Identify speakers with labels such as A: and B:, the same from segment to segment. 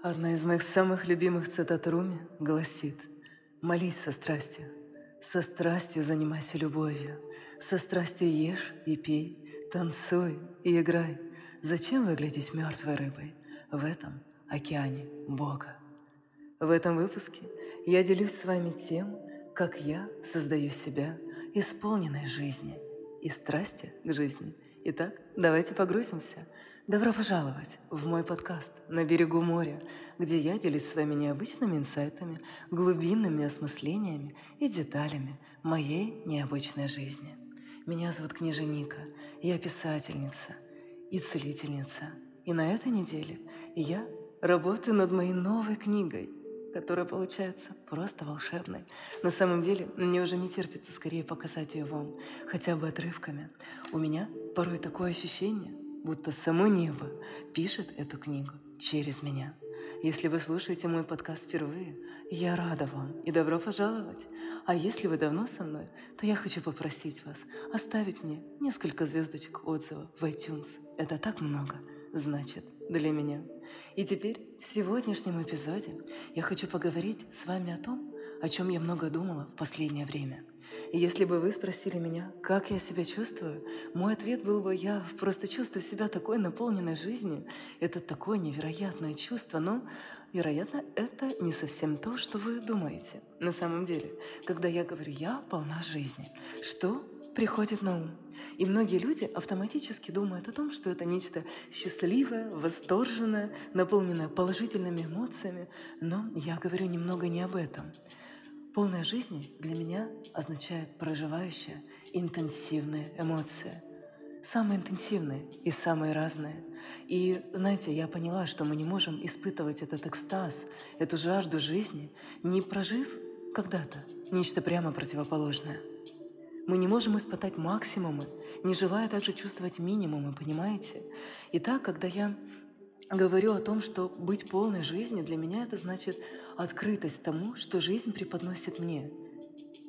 A: Одна из моих самых любимых цитат Руми гласит «Молись со страстью, со страстью занимайся любовью, со страстью ешь и пей, танцуй и играй. Зачем выглядеть мертвой рыбой в этом океане Бога?» В этом выпуске я делюсь с вами тем, как я создаю себя исполненной жизни и страсти к жизни. Итак, давайте погрузимся – Добро пожаловать в мой подкаст «На берегу моря», где я делюсь с вами необычными инсайтами, глубинными осмыслениями и деталями моей необычной жизни. Меня зовут Княжа Ника, я писательница и целительница. И на этой неделе я работаю над моей новой книгой, которая получается просто волшебной. На самом деле, мне уже не терпится скорее показать ее вам, хотя бы отрывками. У меня порой такое ощущение – будто само небо пишет эту книгу через меня. Если вы слушаете мой подкаст впервые, я рада вам и добро пожаловать. А если вы давно со мной, то я хочу попросить вас оставить мне несколько звездочек отзыва в iTunes. Это так много значит для меня. И теперь в сегодняшнем эпизоде я хочу поговорить с вами о том, о чем я много думала в последнее время – если бы вы спросили меня, как я себя чувствую, мой ответ был бы, я просто чувствую себя такой наполненной жизнью. Это такое невероятное чувство, но, вероятно, это не совсем то, что вы думаете. На самом деле, когда я говорю «я полна жизни», что приходит на ум? И многие люди автоматически думают о том, что это нечто счастливое, восторженное, наполненное положительными эмоциями. Но я говорю немного не об этом. Полная жизнь для меня означает проживающая интенсивные эмоции. Самые интенсивные и самые разные. И, знаете, я поняла, что мы не можем испытывать этот экстаз, эту жажду жизни, не прожив когда-то нечто прямо противоположное. Мы не можем испытать максимумы, не желая также чувствовать минимумы, понимаете? И так, когда я говорю о том, что быть полной жизни для меня это значит открытость тому, что жизнь преподносит мне,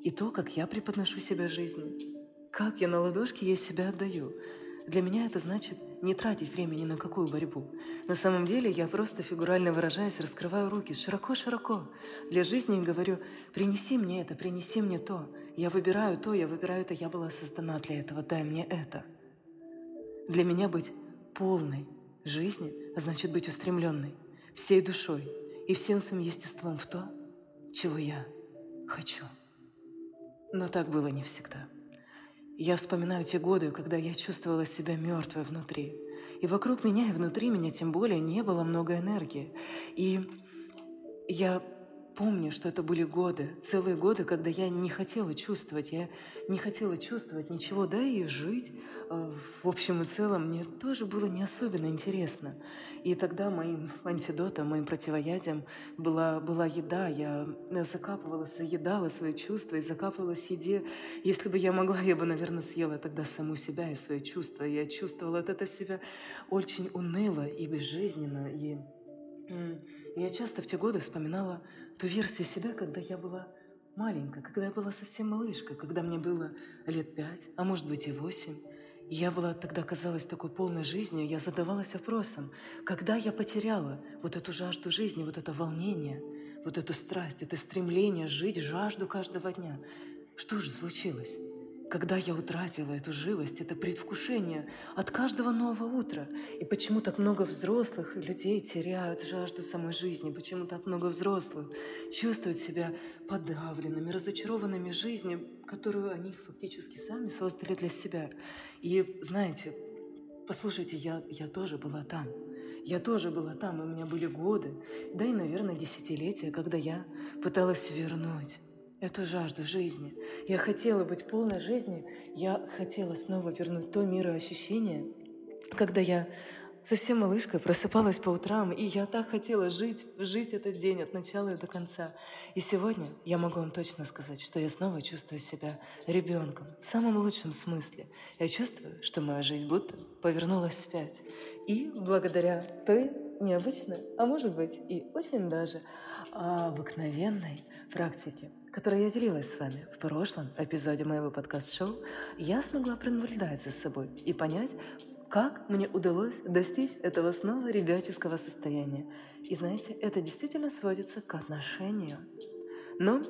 A: и то, как я преподношу себя жизни, как я на ладошке ей себя отдаю. Для меня это значит не тратить время ни на какую борьбу. На самом деле я просто, фигурально выражаясь, раскрываю руки широко-широко для жизни и говорю, принеси мне это, принеси мне то. Я выбираю то, я выбираю это, я была создана для этого, дай мне это. Для меня быть полной жизни значит быть устремленной всей душой и всем своим естеством в то, чего я хочу. Но так было не всегда. Я вспоминаю те годы, когда я чувствовала себя мертвой внутри. И вокруг меня, и внутри меня тем более не было много энергии. И я помню, что это были годы, целые годы, когда я не хотела чувствовать, я не хотела чувствовать ничего, да и жить э, в общем и целом мне тоже было не особенно интересно. И тогда моим антидотом, моим противоядием была, была еда. Я закапывалась, заедала свои чувства и закапывалась еде. Если бы я могла, я бы, наверное, съела тогда саму себя и свои чувства. Я чувствовала от этого себя очень уныло и безжизненно. И я часто в те годы вспоминала ту версию себя, когда я была маленькая, когда я была совсем малышкой, когда мне было лет пять, а может быть и восемь. Я была тогда, казалась такой полной жизнью, я задавалась вопросом, когда я потеряла вот эту жажду жизни, вот это волнение, вот эту страсть, это стремление жить, жажду каждого дня. Что же случилось? Когда я утратила эту живость, это предвкушение от каждого нового утра. И почему так много взрослых людей теряют жажду самой жизни? Почему так много взрослых чувствуют себя подавленными, разочарованными жизнью, которую они фактически сами создали для себя? И знаете, послушайте, я, я тоже была там. Я тоже была там, и у меня были годы, да и, наверное, десятилетия, когда я пыталась вернуть эту жажду жизни. Я хотела быть полной жизнью, я хотела снова вернуть то мироощущение, когда я совсем малышкой просыпалась по утрам, и я так хотела жить, жить этот день от начала и до конца. И сегодня я могу вам точно сказать, что я снова чувствую себя ребенком, в самом лучшем смысле. Я чувствую, что моя жизнь будто повернулась вспять. И благодаря той необычной, а может быть и очень даже обыкновенной практике которой я делилась с вами в прошлом эпизоде моего подкаст-шоу, я смогла пронаблюдать за собой и понять, как мне удалось достичь этого снова ребяческого состояния. И знаете, это действительно сводится к отношению. Но,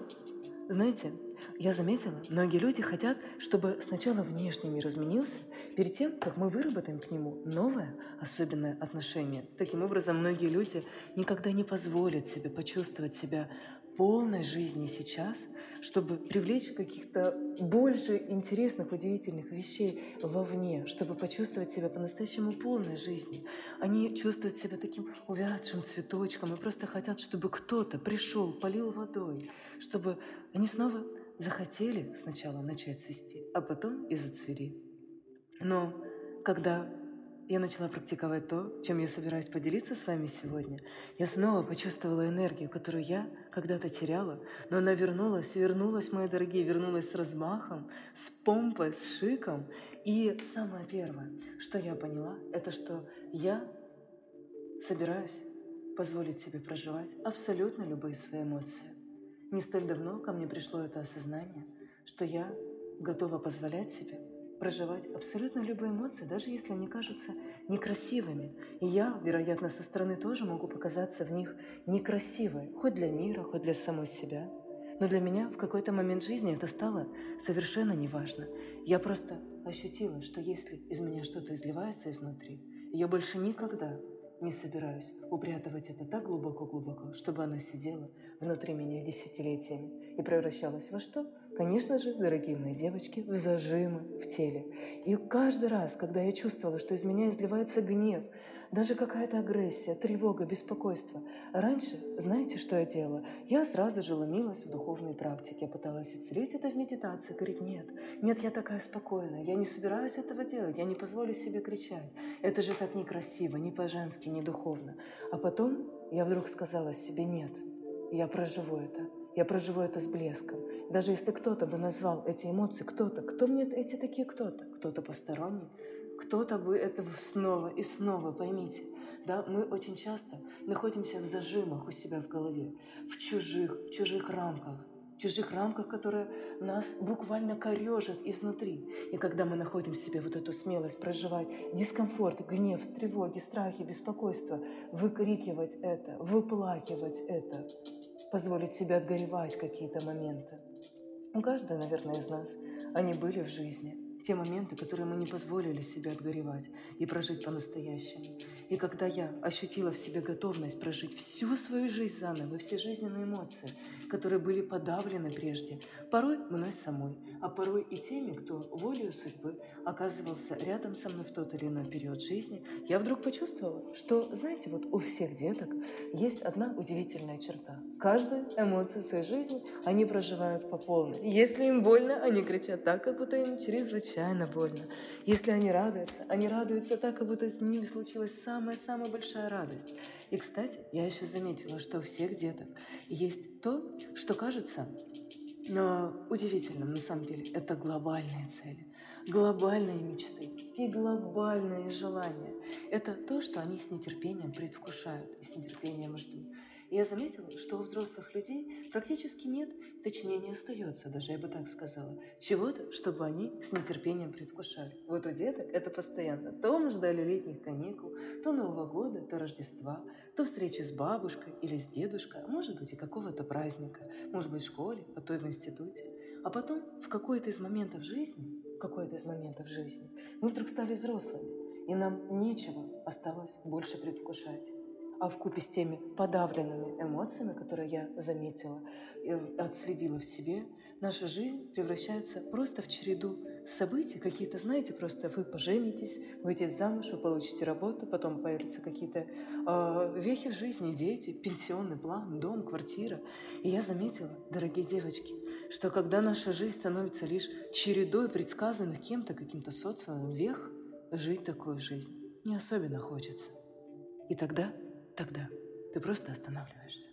A: знаете, я заметила, многие люди хотят, чтобы сначала внешний мир изменился, перед тем, как мы выработаем к нему новое, особенное отношение. Таким образом, многие люди никогда не позволят себе почувствовать себя полной жизни сейчас, чтобы привлечь каких-то больше интересных, удивительных вещей вовне, чтобы почувствовать себя по-настоящему полной жизни. Они чувствуют себя таким увядшим цветочком и просто хотят, чтобы кто-то пришел, полил водой, чтобы они снова захотели сначала начать цвести, а потом и зацвели. Но когда я начала практиковать то, чем я собираюсь поделиться с вами сегодня. Я снова почувствовала энергию, которую я когда-то теряла, но она вернулась, вернулась, мои дорогие, вернулась с размахом, с помпой, с шиком. И самое первое, что я поняла, это что я собираюсь позволить себе проживать абсолютно любые свои эмоции. Не столь давно ко мне пришло это осознание, что я готова позволять себе проживать абсолютно любые эмоции, даже если они кажутся некрасивыми. И я, вероятно, со стороны тоже могу показаться в них некрасивой, хоть для мира, хоть для самой себя. Но для меня в какой-то момент жизни это стало совершенно неважно. Я просто ощутила, что если из меня что-то изливается изнутри, я больше никогда не собираюсь упрятывать это так глубоко-глубоко, чтобы оно сидело внутри меня десятилетиями и превращалось во что? Конечно же, дорогие мои девочки, в зажимы в теле. И каждый раз, когда я чувствовала, что из меня изливается гнев, даже какая-то агрессия, тревога, беспокойство. Раньше, знаете, что я делала? Я сразу же ломилась в духовной практике. Я пыталась исцелить это в медитации. Говорит, нет, нет, я такая спокойная, я не собираюсь этого делать, я не позволю себе кричать. Это же так некрасиво, не по-женски, не духовно. А потом я вдруг сказала себе, нет, я проживу это. Я проживу это с блеском. Даже если кто-то бы назвал эти эмоции, кто-то, кто мне эти такие кто-то? Кто-то посторонний, кто-то бы это снова и снова, поймите. Да, мы очень часто находимся в зажимах у себя в голове, в чужих, в чужих рамках, в чужих рамках, которые нас буквально корежат изнутри. И когда мы находим в себе вот эту смелость проживать дискомфорт, гнев, тревоги, страхи, беспокойство, выкрикивать это, выплакивать это, позволить себе отгоревать какие-то моменты. У каждого, наверное, из нас они были в жизни – те моменты, которые мы не позволили себе отгоревать и прожить по-настоящему. И когда я ощутила в себе готовность прожить всю свою жизнь заново, все жизненные эмоции, которые были подавлены прежде, порой мной самой, а порой и теми, кто волею судьбы оказывался рядом со мной в тот или иной период жизни, я вдруг почувствовала, что, знаете, вот у всех деток есть одна удивительная черта. Каждую эмоцию своей жизни они проживают по полной. Если им больно, они кричат так, как будто им чрезвычайно больно. Если они радуются, они радуются так, как будто с ними случилась самая-самая большая радость. И, кстати, я еще заметила, что у всех деток есть то, что кажется но удивительным на самом деле. Это глобальные цели, глобальные мечты и глобальные желания. Это то, что они с нетерпением предвкушают и с нетерпением ждут. Я заметила, что у взрослых людей практически нет, точнее не остается, даже я бы так сказала, чего-то, чтобы они с нетерпением предвкушали. Вот у деток это постоянно. То мы ждали летних каникул, то Нового года, то Рождества, то встречи с бабушкой или с дедушкой, а может быть и какого-то праздника, может быть в школе, а то и в институте. А потом в какой-то из моментов жизни, в какой-то из моментов жизни, мы вдруг стали взрослыми, и нам нечего осталось больше предвкушать а в купе с теми подавленными эмоциями, которые я заметила отследила в себе, наша жизнь превращается просто в череду событий, какие-то, знаете, просто вы поженитесь, выйдете замуж, вы получите работу, потом появятся какие-то э, вехи в жизни, дети, пенсионный план, дом, квартира. И я заметила, дорогие девочки, что когда наша жизнь становится лишь чередой предсказанных кем-то, каким-то социумом вех, жить такую жизнь не особенно хочется. И тогда тогда ты просто останавливаешься.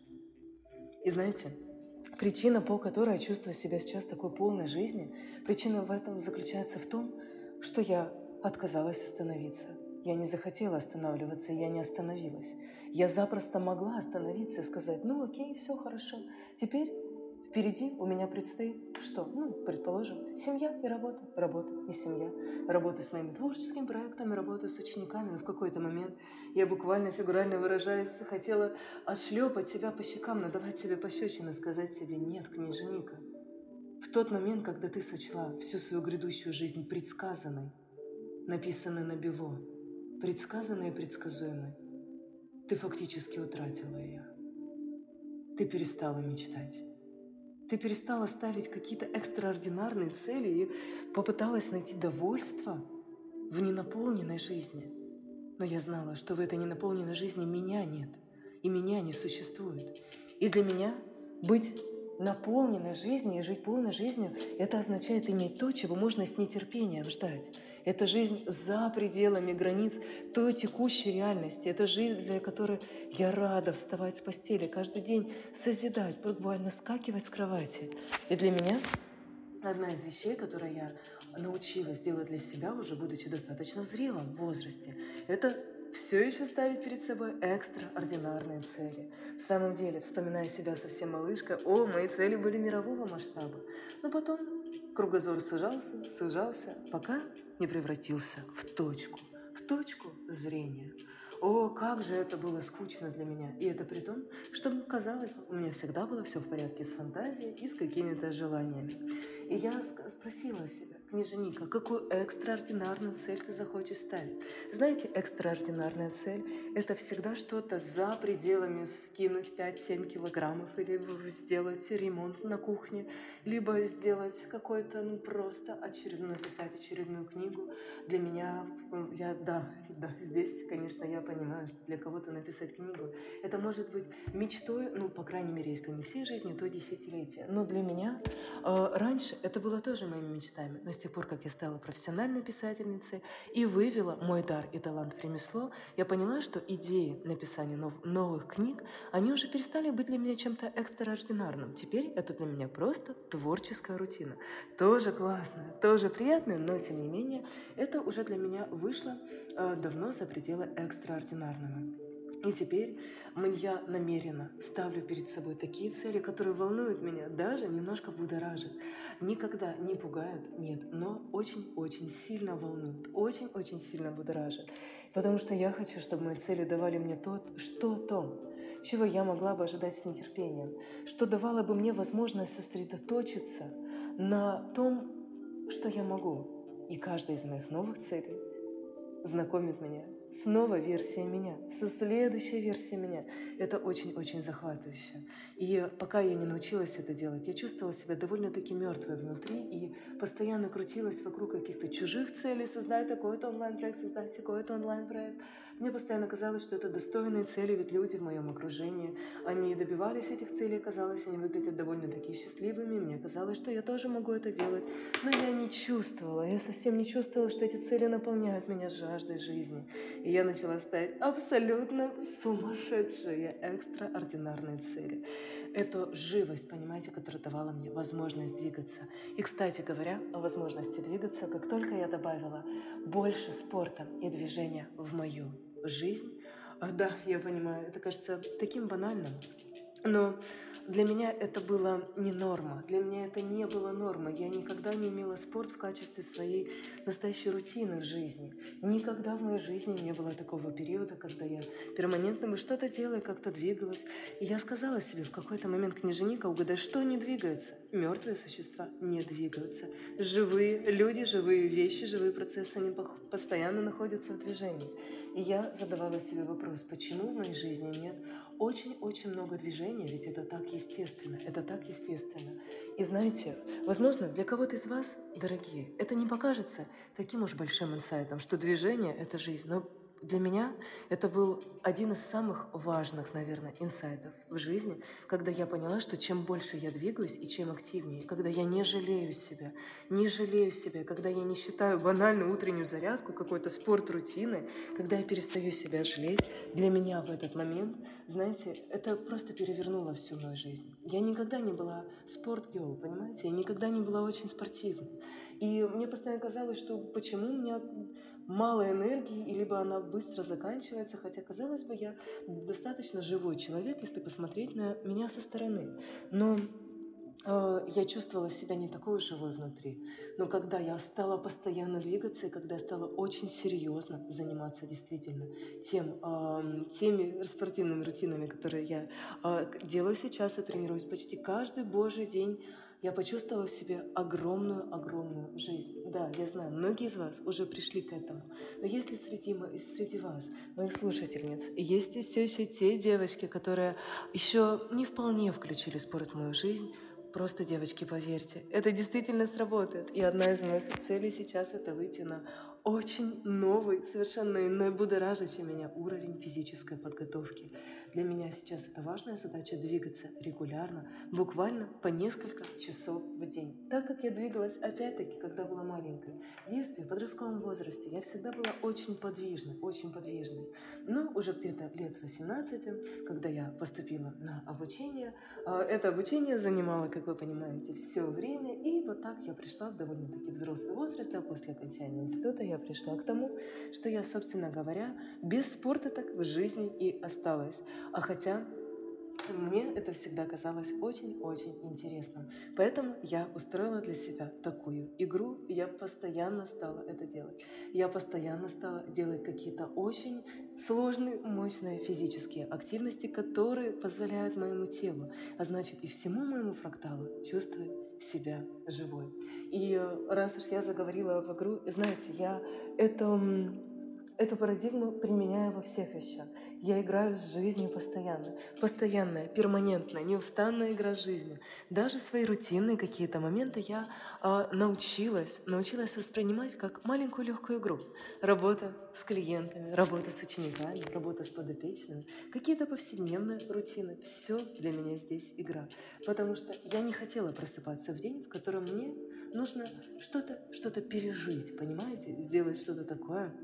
A: И знаете, причина, по которой я чувствую себя сейчас такой полной жизни, причина в этом заключается в том, что я отказалась остановиться. Я не захотела останавливаться, я не остановилась. Я запросто могла остановиться и сказать, ну окей, все хорошо, теперь Впереди у меня предстоит что? Ну, предположим, семья и работа, работа и семья, работа с моими творческими проектами, работа с учениками. Но в какой-то момент я буквально, фигурально выражаясь, хотела отшлепать себя по щекам, надавать себе пощечины, сказать себе «нет, княженика». В тот момент, когда ты сочла всю свою грядущую жизнь предсказанной, написанной на бело, предсказанной и предсказуемой, ты фактически утратила ее. Ты перестала мечтать. Ты перестала ставить какие-то экстраординарные цели и попыталась найти довольство в ненаполненной жизни. Но я знала, что в этой ненаполненной жизни меня нет, и меня не существует. И для меня быть наполненной жизнью и жить полной жизнью, это означает иметь то, чего можно с нетерпением ждать. Это жизнь за пределами границ той текущей реальности. Это жизнь, для которой я рада вставать с постели каждый день, созидать, буквально скакивать с кровати. И для меня одна из вещей, которую я научилась делать для себя, уже будучи достаточно в зрелом возрасте, это все еще ставить перед собой экстраординарные цели. В самом деле, вспоминая себя совсем малышка, о, мои цели были мирового масштаба. Но потом кругозор сужался, сужался, пока не превратился в точку, в точку зрения. О, как же это было скучно для меня. И это при том, что, казалось, у меня всегда было все в порядке с фантазией и с какими-то желаниями. И я спросила себя, княженика, какую экстраординарную цель ты захочешь ставить? Знаете, экстраординарная цель – это всегда что-то за пределами скинуть 5-7 килограммов или сделать ремонт на кухне, либо сделать какой-то, ну, просто очередную, писать очередную книгу. Для меня, я, да, да, здесь, конечно, я понимаю, что для кого-то написать книгу – это может быть мечтой, ну, по крайней мере, если не всей жизни, то десятилетия. Но для меня э, раньше это было тоже моими мечтами. Но с тех пор, как я стала профессиональной писательницей и вывела мой дар и талант в ремесло, я поняла, что идеи написания нов- новых книг, они уже перестали быть для меня чем-то экстраординарным. Теперь это для меня просто творческая рутина. Тоже классная, тоже приятная, но тем не менее, это уже для меня вышло э, давно за пределы экстраординарного. И теперь я намеренно ставлю перед собой такие цели, которые волнуют меня, даже немножко будоражат. Никогда не пугают, нет, но очень-очень сильно волнуют, очень-очень сильно будоражат. Потому что я хочу, чтобы мои цели давали мне то, что-то, чего я могла бы ожидать с нетерпением, что давало бы мне возможность сосредоточиться на том, что я могу. И каждая из моих новых целей знакомит меня Снова версия меня, со следующей версией меня. Это очень-очень захватывающе. И пока я не научилась это делать, я чувствовала себя довольно-таки мертвой внутри и постоянно крутилась вокруг каких-то чужих целей, создать такой-то онлайн-проект, создать такой-то онлайн-проект. Мне постоянно казалось, что это достойные цели, ведь люди в моем окружении, они добивались этих целей, казалось, они выглядят довольно-таки счастливыми. Мне казалось, что я тоже могу это делать. Но я не чувствовала, я совсем не чувствовала, что эти цели наполняют меня жаждой жизни. И я начала ставить абсолютно сумасшедшие, экстраординарные цели. Эту живость, понимаете, которая давала мне возможность двигаться. И, кстати говоря, о возможности двигаться, как только я добавила больше спорта и движения в мою жизнь, да, я понимаю, это кажется таким банальным, но для меня это было не норма, для меня это не было нормой. Я никогда не имела спорт в качестве своей настоящей рутины в жизни. Никогда в моей жизни не было такого периода, когда я перманентно бы что-то делала, как-то двигалась. И я сказала себе в какой-то момент, княженика, угадай, что не двигается? Мертвые существа не двигаются. Живые люди, живые вещи, живые процессы, они постоянно находятся в движении. И я задавала себе вопрос, почему в моей жизни нет очень-очень много движения, ведь это так естественно, это так естественно. И знаете, возможно, для кого-то из вас, дорогие, это не покажется таким уж большим инсайтом, что движение — это жизнь, но для меня это был один из самых важных, наверное, инсайтов в жизни, когда я поняла, что чем больше я двигаюсь и чем активнее, когда я не жалею себя, не жалею себя, когда я не считаю банальную утреннюю зарядку какой-то спорт рутины, когда я перестаю себя жалеть, для меня в этот момент, знаете, это просто перевернуло всю мою жизнь. Я никогда не была спорт-гелл, понимаете? Я никогда не была очень спортивной. И мне постоянно казалось, что почему у меня мало энергии, и либо она быстро заканчивается, хотя, казалось бы, я достаточно живой человек, если посмотреть на меня со стороны. Но э, я чувствовала себя не такой живой внутри. Но когда я стала постоянно двигаться, и когда я стала очень серьезно заниматься действительно тем, э, теми спортивными рутинами, которые я э, делаю сейчас и тренируюсь почти каждый божий день, я почувствовала в себе огромную-огромную жизнь. Да, я знаю, многие из вас уже пришли к этому. Но если среди, среди вас, моих слушательниц, есть все еще те девочки, которые еще не вполне включили спорт в мою жизнь, Просто, девочки, поверьте, это действительно сработает. И одна из моих целей сейчас — это выйти на очень новый, совершенно иной, будоражащий меня уровень физической подготовки. Для меня сейчас это важная задача двигаться регулярно, буквально по несколько часов в день. Так как я двигалась, опять-таки, когда была маленькой, в детстве, в подростковом возрасте, я всегда была очень подвижной, очень подвижной. Но уже где-то лет с 18, когда я поступила на обучение, а, это обучение занимало, как вы понимаете, все время, и вот так я пришла в довольно-таки взрослый возраст, а после окончания института я пришла к тому, что я, собственно говоря, без спорта так в жизни и осталась. А хотя мне это всегда казалось очень-очень интересным. Поэтому я устроила для себя такую игру, я постоянно стала это делать. Я постоянно стала делать какие-то очень сложные, мощные физические активности, которые позволяют моему телу, а значит и всему моему фракталу чувствовать себя живой. И раз уж я заговорила в игру, знаете, я это Эту парадигму применяю во всех вещах. Я играю с жизнью постоянно. Постоянная, перманентная, неустанная игра с жизнью. Даже свои рутинные какие-то моменты я э, научилась, научилась воспринимать как маленькую легкую игру. Работа с клиентами, работа с учениками, работа с подопечными, какие-то повседневные рутины. Все для меня здесь игра. Потому что я не хотела просыпаться в день, в котором мне нужно что-то что-то пережить, понимаете? Сделать что-то такое,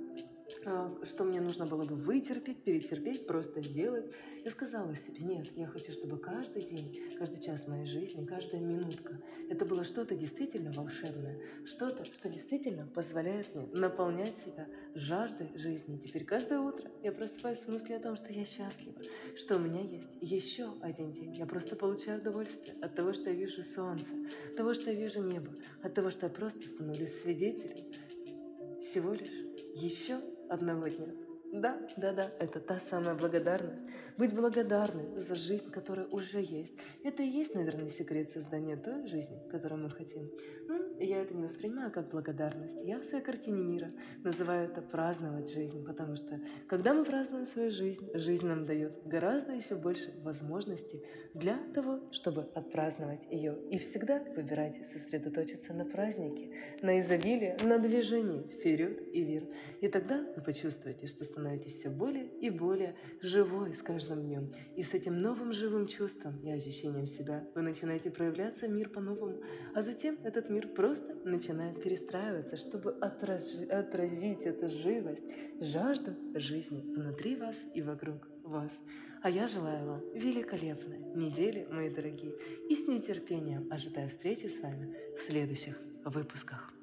A: что мне нужно было бы вытерпеть, перетерпеть, просто сделать. Я сказала себе, нет, я хочу, чтобы каждый день, каждый час моей жизни, каждая минутка, это было что-то действительно волшебное, что-то, что действительно позволяет мне наполнять себя жаждой жизни. Теперь каждое утро я просыпаюсь с мыслью о том, что я счастлива, что у меня есть еще один день. Я просто получаю удовольствие от того, что я вижу солнце, от того, что я вижу небо, от того, что я просто становлюсь свидетелем всего лишь еще одного дня. Да, да, да, это та самая благодарность. Быть благодарны за жизнь, которая уже есть. Это и есть, наверное, секрет создания той жизни, которую мы хотим. Ну, я это не воспринимаю как благодарность. Я в своей картине мира называю это праздновать жизнь, потому что когда мы празднуем свою жизнь, жизнь нам дает гораздо еще больше возможностей для того, чтобы отпраздновать ее. И всегда выбирайте сосредоточиться на празднике, на изобилии, на движении вперед и вверх. И тогда вы почувствуете, что становитесь все более и более живой с каждым днем. И с этим новым живым чувством и ощущением себя вы начинаете проявляться мир по-новому, а затем этот мир просто начинает перестраиваться, чтобы отраж... отразить эту живость, жажду жизни внутри вас и вокруг вас. А я желаю вам великолепной недели, мои дорогие, и с нетерпением ожидаю встречи с вами в следующих выпусках.